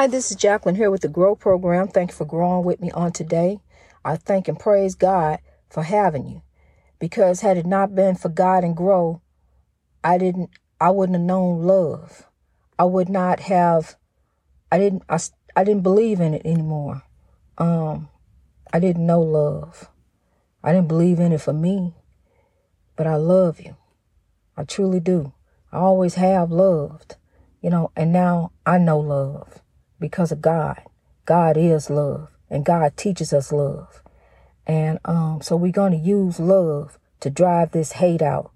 Hi, this is Jacqueline here with the Grow Program. Thank you for growing with me on today. I thank and praise God for having you. Because had it not been for God and Grow, I didn't I wouldn't have known love. I would not have I didn't I, I didn't believe in it anymore. Um I didn't know love. I didn't believe in it for me. But I love you. I truly do. I always have loved, you know, and now I know love because of God. God is love and God teaches us love. And um, so we're going to use love to drive this hate out.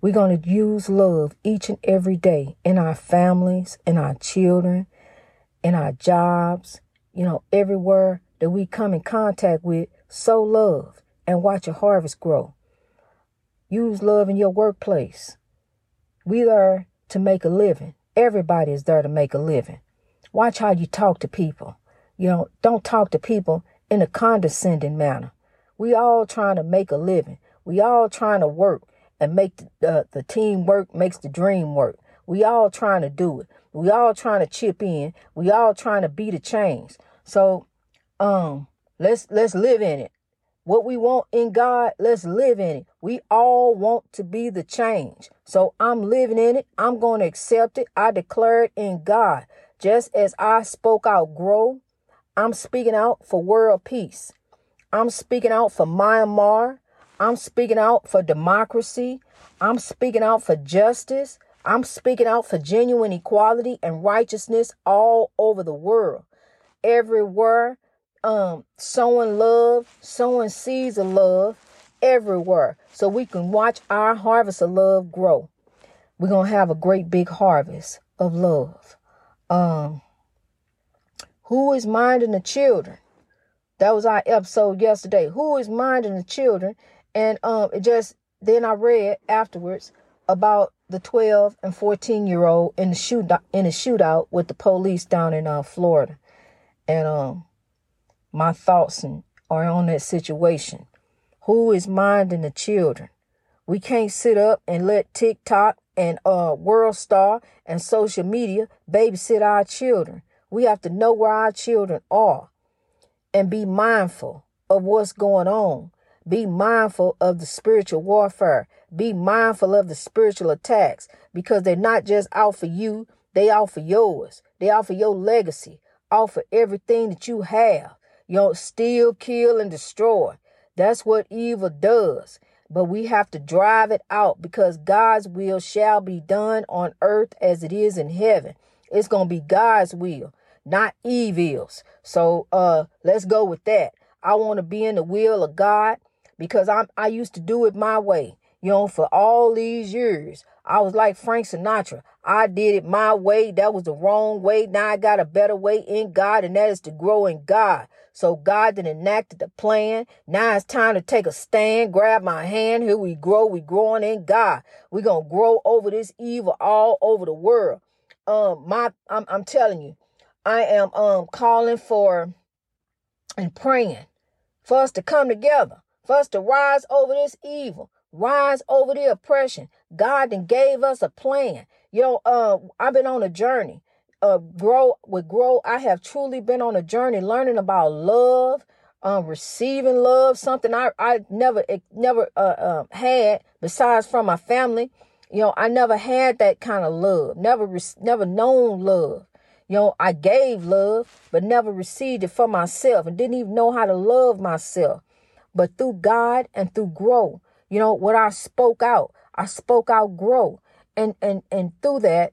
We're going to use love each and every day in our families, in our children, in our jobs, you know, everywhere that we come in contact with. Sow love and watch your harvest grow. Use love in your workplace. We are to make a living. Everybody is there to make a living. Watch how you talk to people. You know, don't talk to people in a condescending manner. We all trying to make a living. We all trying to work and make the, uh, the team work makes the dream work. We all trying to do it. We all trying to chip in. We all trying to be the change. So, um, let's let's live in it. What we want in God, let's live in it. We all want to be the change. So I'm living in it. I'm going to accept it. I declare it in God. Just as I spoke out grow, I'm speaking out for world peace. I'm speaking out for Myanmar. I'm speaking out for democracy. I'm speaking out for justice. I'm speaking out for genuine equality and righteousness all over the world. Everywhere, um, sowing love, sowing seeds of love everywhere so we can watch our harvest of love grow. We're going to have a great big harvest of love. Um, who is minding the children? That was our episode yesterday. Who is minding the children? And um, it just then I read afterwards about the 12 and 14 year old in the shoot in a shootout with the police down in uh, Florida. And um, my thoughts are on that situation. Who is minding the children? We can't sit up and let TikTok and uh World Star and social media babysit our children. We have to know where our children are and be mindful of what's going on. Be mindful of the spiritual warfare. Be mindful of the spiritual attacks because they're not just out for you, they out for yours. They out for your legacy, out for everything that you have. You don't steal, kill, and destroy. That's what evil does but we have to drive it out because God's will shall be done on earth as it is in heaven. It's going to be God's will, not evil's. So uh let's go with that. I want to be in the will of God because I'm I used to do it my way. You know, for all these years, I was like Frank Sinatra. I did it my way. That was the wrong way. Now I got a better way in God, and that is to grow in God. So God then enacted the plan. Now it's time to take a stand. Grab my hand. Here we grow. We growing in God. We're gonna grow over this evil all over the world. Um, my I'm I'm telling you, I am um calling for and praying for us to come together, for us to rise over this evil, rise over the oppression. God then gave us a plan. You know, uh, I've been on a journey uh, grow with grow i have truly been on a journey learning about love um, receiving love something i i never never uh, uh, had besides from my family you know i never had that kind of love never never known love you know i gave love but never received it for myself and didn't even know how to love myself but through god and through grow you know what i spoke out i spoke out grow and and and through that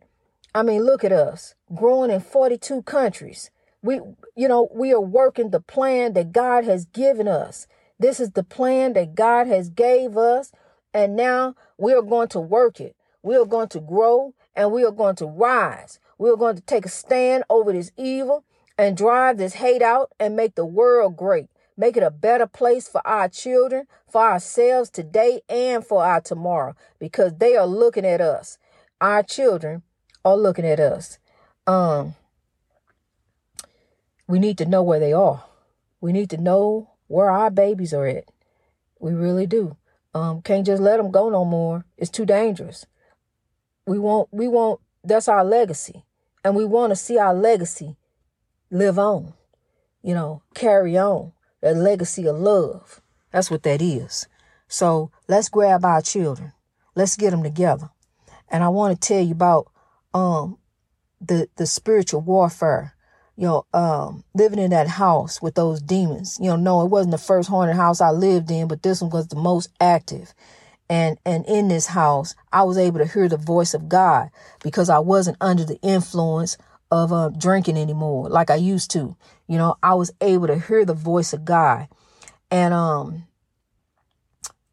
I mean, look at us growing in 42 countries. We, you know, we are working the plan that God has given us. This is the plan that God has gave us. And now we are going to work it. We are going to grow and we are going to rise. We are going to take a stand over this evil and drive this hate out and make the world great. Make it a better place for our children, for ourselves today, and for our tomorrow because they are looking at us. Our children are looking at us. Um, we need to know where they are. We need to know where our babies are at. We really do. Um, can't just let them go no more. It's too dangerous. We want, we want, that's our legacy. And we want to see our legacy live on, you know, carry on a legacy of love. That's what that is. So let's grab our children. Let's get them together. And I want to tell you about um the the spiritual warfare. You know, um, living in that house with those demons. You know, no, it wasn't the first haunted house I lived in, but this one was the most active. And and in this house, I was able to hear the voice of God because I wasn't under the influence of uh, drinking anymore like I used to. You know, I was able to hear the voice of God and um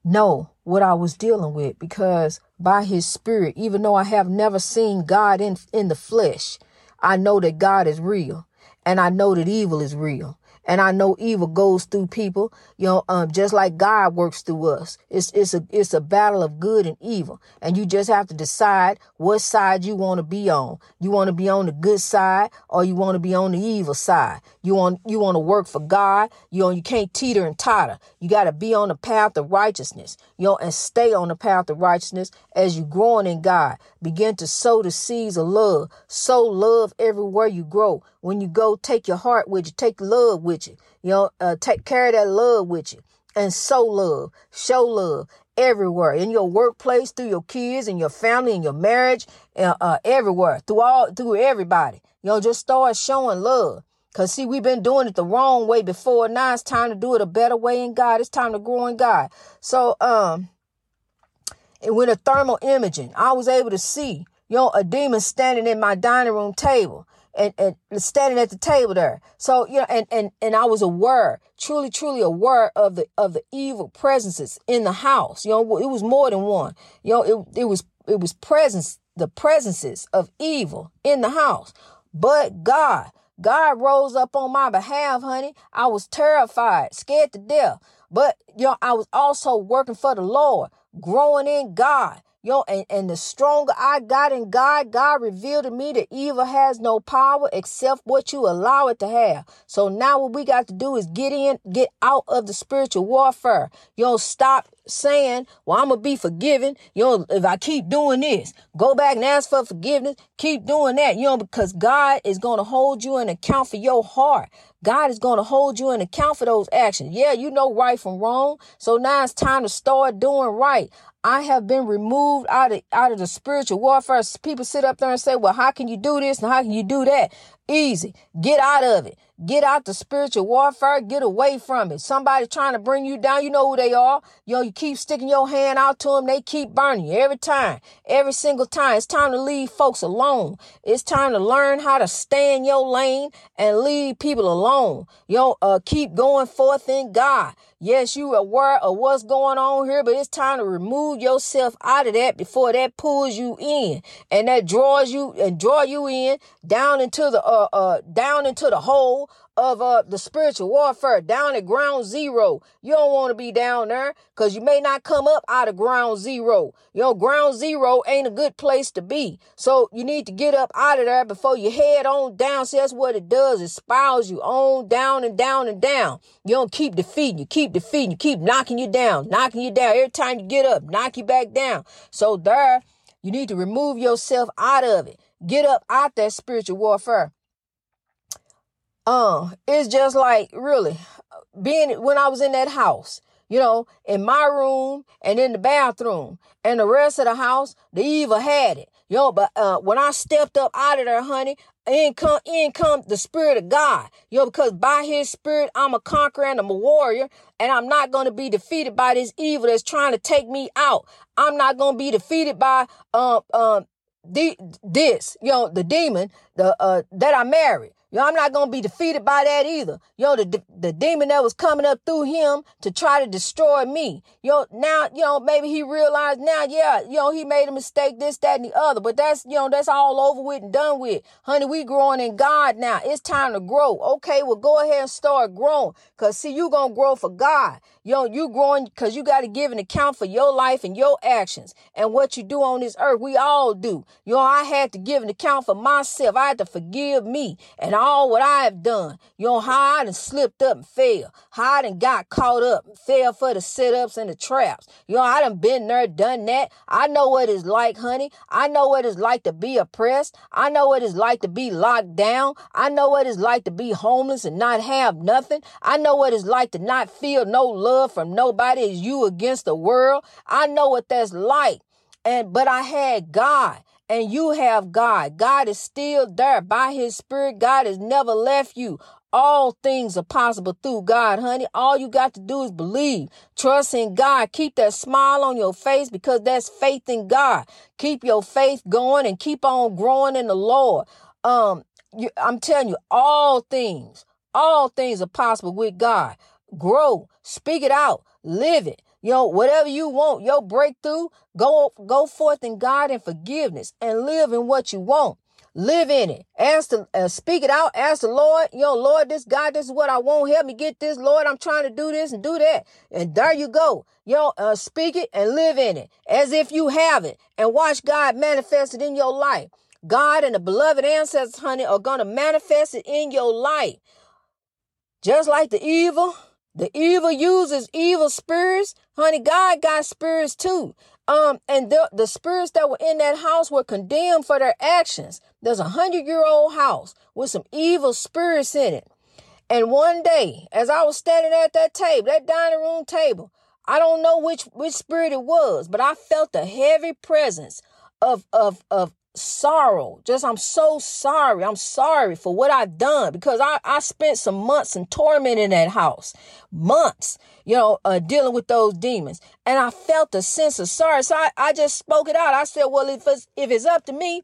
know what I was dealing with because by his spirit, even though I have never seen God in in the flesh, I know that God is real and I know that evil is real. And I know evil goes through people, you know, um, just like God works through us. It's it's a it's a battle of good and evil, and you just have to decide what side you want to be on. You want to be on the good side, or you want to be on the evil side. You want you want to work for God. You know, you can't teeter and totter. You got to be on the path of righteousness, you know, and stay on the path of righteousness as you growing in God. Begin to sow the seeds of love. Sow love everywhere you grow. When you go, take your heart with you. Take love with you. You You know, uh, take carry that love with you and sow love, show love everywhere in your workplace, through your kids and your family and your marriage, uh, uh, everywhere, through all, through everybody. You know, just start showing love. Cause see, we've been doing it the wrong way before. Now it's time to do it a better way in God. It's time to grow in God. So, um, and with a thermal imaging, I was able to see, you know, a demon standing in my dining room table and, and standing at the table there. So, you know, and, and, and I was aware, truly, truly aware of the, of the evil presences in the house. You know, it was more than one. You know, it, it was, it was presence, the presences of evil in the house. But God, God rose up on my behalf, honey. I was terrified, scared to death. But, you know, I was also working for the Lord, growing in God. Yo, and, and the stronger I got in God, God revealed to me that evil has no power except what you allow it to have. So now what we got to do is get in, get out of the spiritual warfare. Yo, stop saying, well, I'm going to be forgiven. Know, if I keep doing this, go back and ask for forgiveness, keep doing that, you know, because God is going to hold you in account for your heart. God is going to hold you in account for those actions. Yeah, you know right from wrong. So now it's time to start doing right. I have been removed out of out of the spiritual warfare. People sit up there and say, "Well, how can you do this and how can you do that?" Easy. Get out of it. Get out the spiritual warfare. Get away from it. Somebody trying to bring you down. You know who they are. You know, you keep sticking your hand out to them. They keep burning you every time, every single time. It's time to leave folks alone. It's time to learn how to stay in your lane and leave people alone. You know, uh, keep going forth in God. Yes, you are aware of what's going on here, but it's time to remove yourself out of that before that pulls you in and that draws you and draw you in down into the uh uh down into the hole of uh the spiritual warfare down at ground zero. You don't want to be down there because you may not come up out of ground zero. You know, ground zero ain't a good place to be. So you need to get up out of there before you head on down. See, that's what it does. It spirals you on down and down and down. You don't keep defeating, you keep defeating, you keep knocking you down, knocking you down. Every time you get up, knock you back down. So there, you need to remove yourself out of it. Get up out that spiritual warfare. Um, it's just like really being when I was in that house, you know, in my room and in the bathroom and the rest of the house, the evil had it. You know, but uh, when I stepped up out of there, honey, in come in come the spirit of God. You know, because by his spirit, I'm a conqueror and I'm a warrior, and I'm not gonna be defeated by this evil that's trying to take me out. I'm not gonna be defeated by um um the, this, you know, the demon, the uh that I married. Yo, I'm not gonna be defeated by that either. Yo, the the demon that was coming up through him to try to destroy me. Yo, now, you know, maybe he realized now, yeah, you know, he made a mistake, this, that, and the other. But that's, you know, that's all over with and done with. Honey, we growing in God now. It's time to grow. Okay, well, go ahead and start growing. Cause see, you gonna grow for God. Yo, you growing because you got to give an account for your life and your actions and what you do on this earth. We all do. Yo, I had to give an account for myself. I had to forgive me. And all what I have done. Know how I done slipped up and fell. How I done got caught up and fell for the sit-ups and the traps. Know, I done been there, done that. I know what it's like, honey. I know what it's like to be oppressed. I know what it's like to be locked down. I know what it's like to be homeless and not have nothing. I know what it's like to not feel no love from nobody as you against the world. I know what that's like. And but I had God and you have God. God is still there by his spirit. God has never left you. All things are possible through God, honey. All you got to do is believe. Trust in God. Keep that smile on your face because that's faith in God. Keep your faith going and keep on growing in the Lord. Um, you, I'm telling you, all things, all things are possible with God. Grow, speak it out, live it. You know, whatever you want, your breakthrough, go go forth in God and forgiveness and live in what you want. Live in it. Ask the, uh, speak it out. Ask the Lord, know, Lord, this God, this is what I want. Help me get this. Lord, I'm trying to do this and do that. And there you go. You know, uh, speak it and live in it as if you have it and watch God manifest it in your life. God and the beloved ancestors, honey, are going to manifest it in your life. Just like the evil, the evil uses evil spirits. Honey, God got spirits too. Um, and the, the spirits that were in that house were condemned for their actions. There's a hundred year old house with some evil spirits in it. And one day, as I was standing at that table, that dining room table, I don't know which which spirit it was, but I felt a heavy presence of of of sorrow. Just, I'm so sorry. I'm sorry for what I've done because I, I spent some months in torment in that house. Months, you know, uh, dealing with those demons. And I felt a sense of sorry. So I, I just spoke it out. I said, well, if it's, if it's up to me,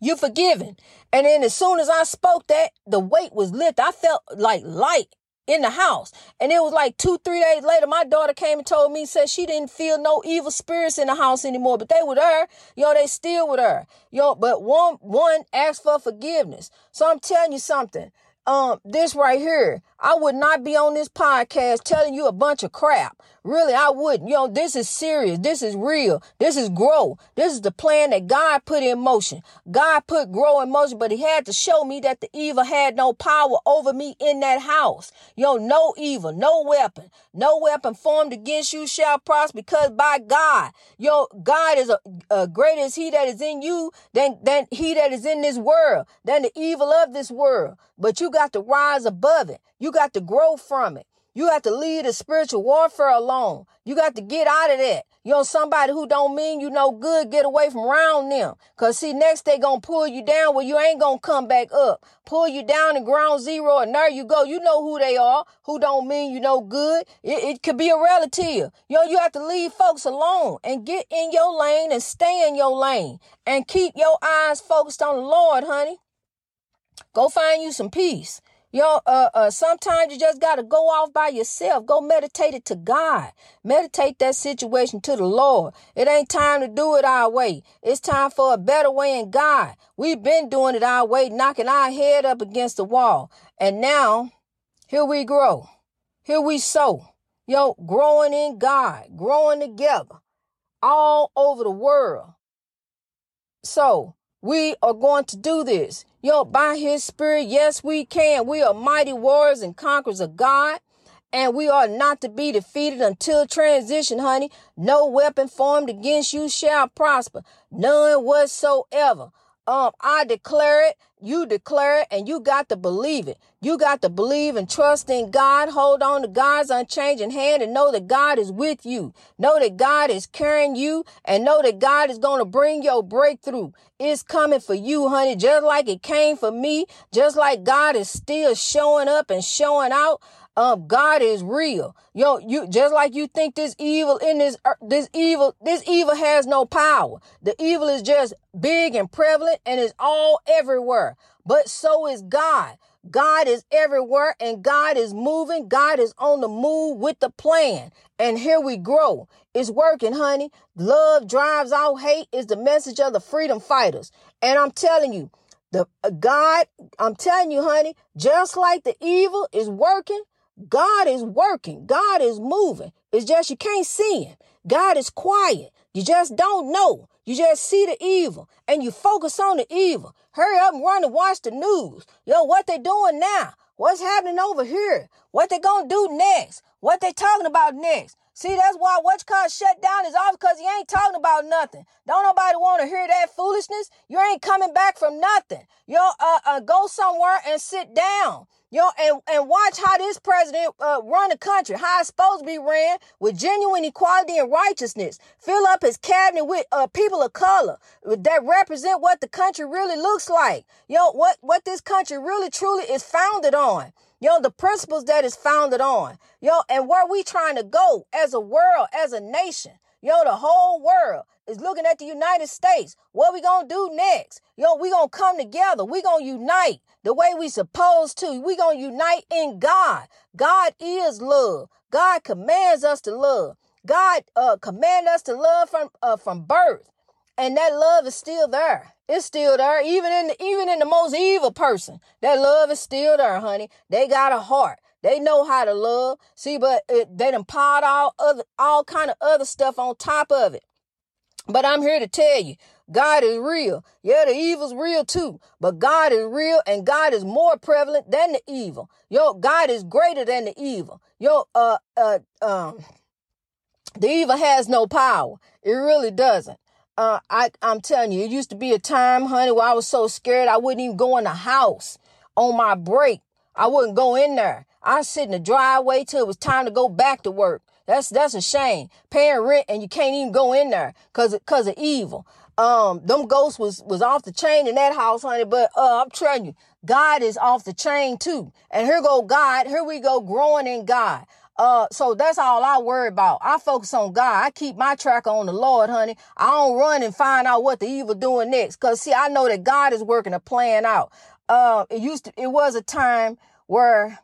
you're forgiven. And then as soon as I spoke that, the weight was lifted. I felt like light in the house. And it was like two, three days later, my daughter came and told me, said she didn't feel no evil spirits in the house anymore, but they with her, yo, they still with her. Yo, but one, one asked for forgiveness. So I'm telling you something um this right here i would not be on this podcast telling you a bunch of crap. Really i wouldn't. You know this is serious. This is real. This is grow. This is the plan that god put in motion. God put grow in motion but he had to show me that the evil had no power over me in that house. Yo no evil no weapon no weapon formed against you shall prosper because by god. Yo god is a, a he that is in you than than he that is in this world than the evil of this world. But you got to rise above it. You got to grow from it. You got to leave the spiritual warfare alone. You got to get out of that. You know, somebody who don't mean you no good, get away from around them. Cause see, next they gonna pull you down where you ain't gonna come back up. Pull you down to ground zero and there you go. You know who they are, who don't mean you no good. It, it could be a relative. You know, you have to leave folks alone and get in your lane and stay in your lane and keep your eyes focused on the Lord, honey. Go find you some peace. Yo, uh, uh, sometimes you just gotta go off by yourself. Go meditate it to God. Meditate that situation to the Lord. It ain't time to do it our way. It's time for a better way in God. We've been doing it our way, knocking our head up against the wall. And now, here we grow. Here we sow. Yo, growing in God, growing together all over the world. So, we are going to do this. Yo, by his spirit, yes, we can. We are mighty warriors and conquerors of God. And we are not to be defeated until transition, honey. No weapon formed against you shall prosper. None whatsoever. Um, I declare it, you declare it, and you got to believe it. You got to believe and trust in God. Hold on to God's unchanging hand and know that God is with you. Know that God is carrying you and know that God is going to bring your breakthrough. It's coming for you, honey, just like it came for me, just like God is still showing up and showing out um, God is real. Yo, you just like you think this evil in this this evil this evil has no power. The evil is just big and prevalent and is all everywhere. But so is God. God is everywhere and God is moving. God is on the move with the plan. And here we grow. It's working, honey. Love drives out hate is the message of the freedom fighters. And I'm telling you, the uh, God, I'm telling you, honey, just like the evil is working, God is working. God is moving. It's just you can't see him. God is quiet. You just don't know. You just see the evil and you focus on the evil. Hurry up and run and watch the news. Yo, what they doing now? What's happening over here? What they gonna do next? What they talking about next? See, that's why what's shut down is off because he ain't talking about nothing. Don't nobody want to hear that foolishness. You ain't coming back from nothing. Yo, uh, uh, go somewhere and sit down. Yo, and, and watch how this president uh, run the country, how it's supposed to be ran with genuine equality and righteousness. Fill up his cabinet with uh, people of color that represent what the country really looks like. Yo, what, what this country really truly is founded on. Yo, the principles that is founded on. Yo, and where we trying to go as a world, as a nation. Yo, the whole world is looking at the United States. What we gonna do next? Yo, we gonna come together. We gonna unite the way we supposed to. We gonna unite in God. God is love. God commands us to love. God uh, command us to love from uh, from birth, and that love is still there. It's still there, even in the, even in the most evil person. That love is still there, honey. They got a heart. They know how to love. See, but it, they done piled all other all kind of other stuff on top of it. But I'm here to tell you, God is real. Yeah, the evil's real too. But God is real and God is more prevalent than the evil. Yo, God is greater than the evil. Yo, uh, uh, um, the evil has no power. It really doesn't. Uh, I, I'm telling you, it used to be a time, honey, where I was so scared I wouldn't even go in the house on my break. I wouldn't go in there. I sit in the driveway till it was time to go back to work. That's that's a shame. Paying rent and you can't even go in there cause cause of evil. Um, them ghosts was was off the chain in that house, honey. But uh, I'm telling you, God is off the chain too. And here go God. Here we go growing in God. Uh, so that's all I worry about. I focus on God. I keep my track on the Lord, honey. I don't run and find out what the evil doing next. Cause see, I know that God is working a plan out. Uh, it used to, it was a time where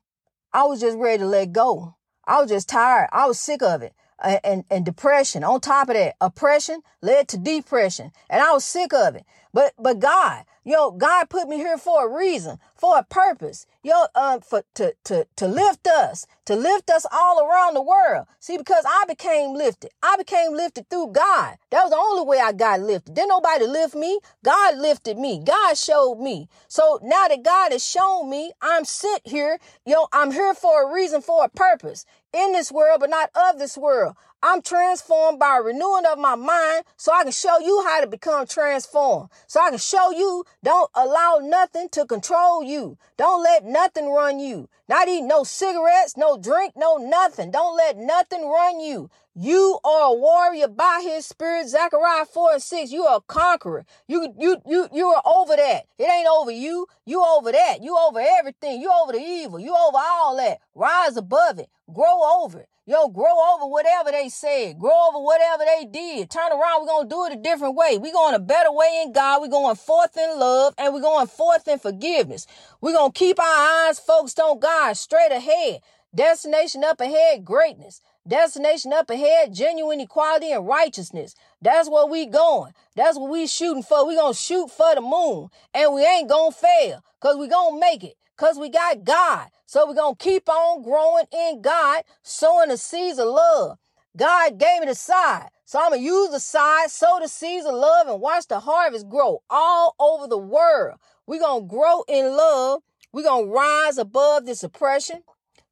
I was just ready to let go. I was just tired. I was sick of it. And, and, depression. On top of that, oppression led to depression. And I was sick of it. But, but God, yo, God put me here for a reason, for a purpose. Yo, uh, for, to, to, to lift us, to lift us all around the world. See, because I became lifted. I became lifted through God. That was the only way I got lifted. Didn't nobody lift me. God lifted me. God showed me. So now that God has shown me, I'm sent here. Yo, I'm here for a reason, for a purpose in this world, but not of this world. I'm transformed by renewing of my mind so I can show you how to become transformed. So I can show you don't allow nothing to control you. Don't let nothing run you. Not eat no cigarettes, no drink, no nothing. Don't let nothing run you. You are a warrior by his spirit. Zechariah 4 and 6. You are a conqueror. You, you, you, you are over that. It ain't over you. You over that. You over everything. You over the evil. You over all that. Rise above it. Grow over it. Yo, grow over whatever they said. Grow over whatever they did. Turn around. We're going to do it a different way. We're going a better way in God. We're going forth in love and we're going forth in forgiveness. We're going to keep our eyes focused on God straight ahead. Destination up ahead, greatness. Destination up ahead, genuine equality and righteousness. That's where we going. That's what we shooting for. We gonna shoot for the moon and we ain't gonna fail cause we gonna make it cause we got God. So going to keep on growing in God, sowing the seeds of love. God gave me the side. So I'm going to use the side, sow the seeds of love, and watch the harvest grow all over the world. Going to grow in love. Going to rise above this oppression.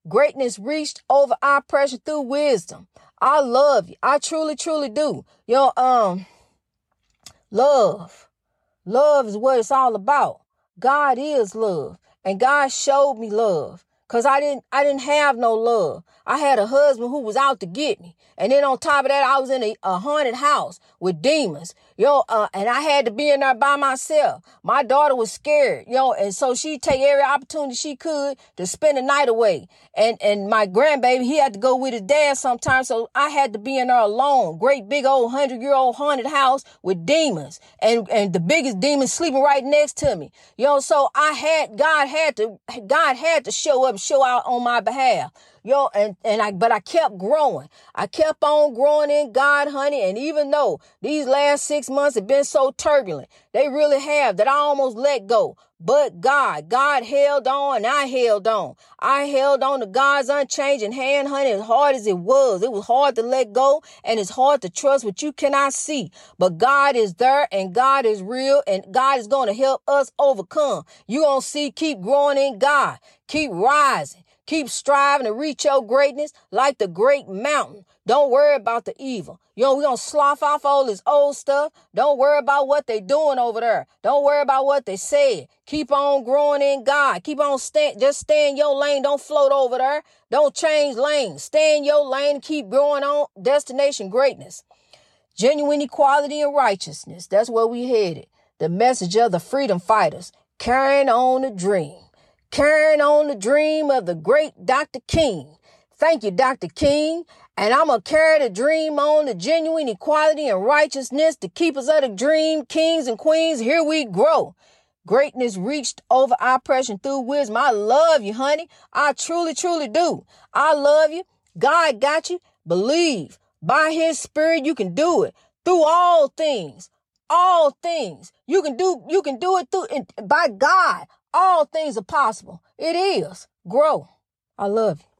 Greatness reached over our oppression through wisdom. I love you. I truly, truly do. You know, um, love. Love is what it's all about. God is love. And God showed me love. Cause I didn't, I didn't have no love. I had a husband who was out to get me. And then on top of that, I was in a, a haunted house with demons. Yo, uh, and I had to be in there by myself. My daughter was scared, yo, and so she take every opportunity she could to spend the night away. And and my grandbaby, he had to go with his dad sometimes, so I had to be in there alone. Great big old hundred year old haunted house with demons, and and the biggest demon sleeping right next to me. Yo, so I had God had to God had to show up, show out on my behalf. Yo, and, and I, but I kept growing. I kept on growing in God, honey. And even though these last six months have been so turbulent. They really have that I almost let go. But God, God held on I held on. I held on to God's unchanging hand, honey, as hard as it was. It was hard to let go and it's hard to trust what you cannot see. But God is there and God is real and God is going to help us overcome. you going to see, keep growing in God. Keep rising. Keep striving to reach your greatness like the great mountain. Don't worry about the evil. You know, we gonna slough off all this old stuff. Don't worry about what they doing over there. Don't worry about what they said. Keep on growing in God. Keep on stand, just stay in your lane. Don't float over there. Don't change lanes. Stay in your lane. Keep growing on destination greatness. Genuine equality and righteousness. That's where we headed. The message of the freedom fighters. Carrying on the dream carrying on the dream of the great Dr. King. Thank you, Dr. King. And I'm going to carry the dream on the genuine equality and righteousness to keep us of the dream, kings and queens. Here we grow. Greatness reached over oppression through wisdom. I love you, honey. I truly, truly do. I love you. God got you. Believe by his spirit you can do it through all things. All things. You can do, you can do it through, by God all things are possible. It is. Grow. I love you.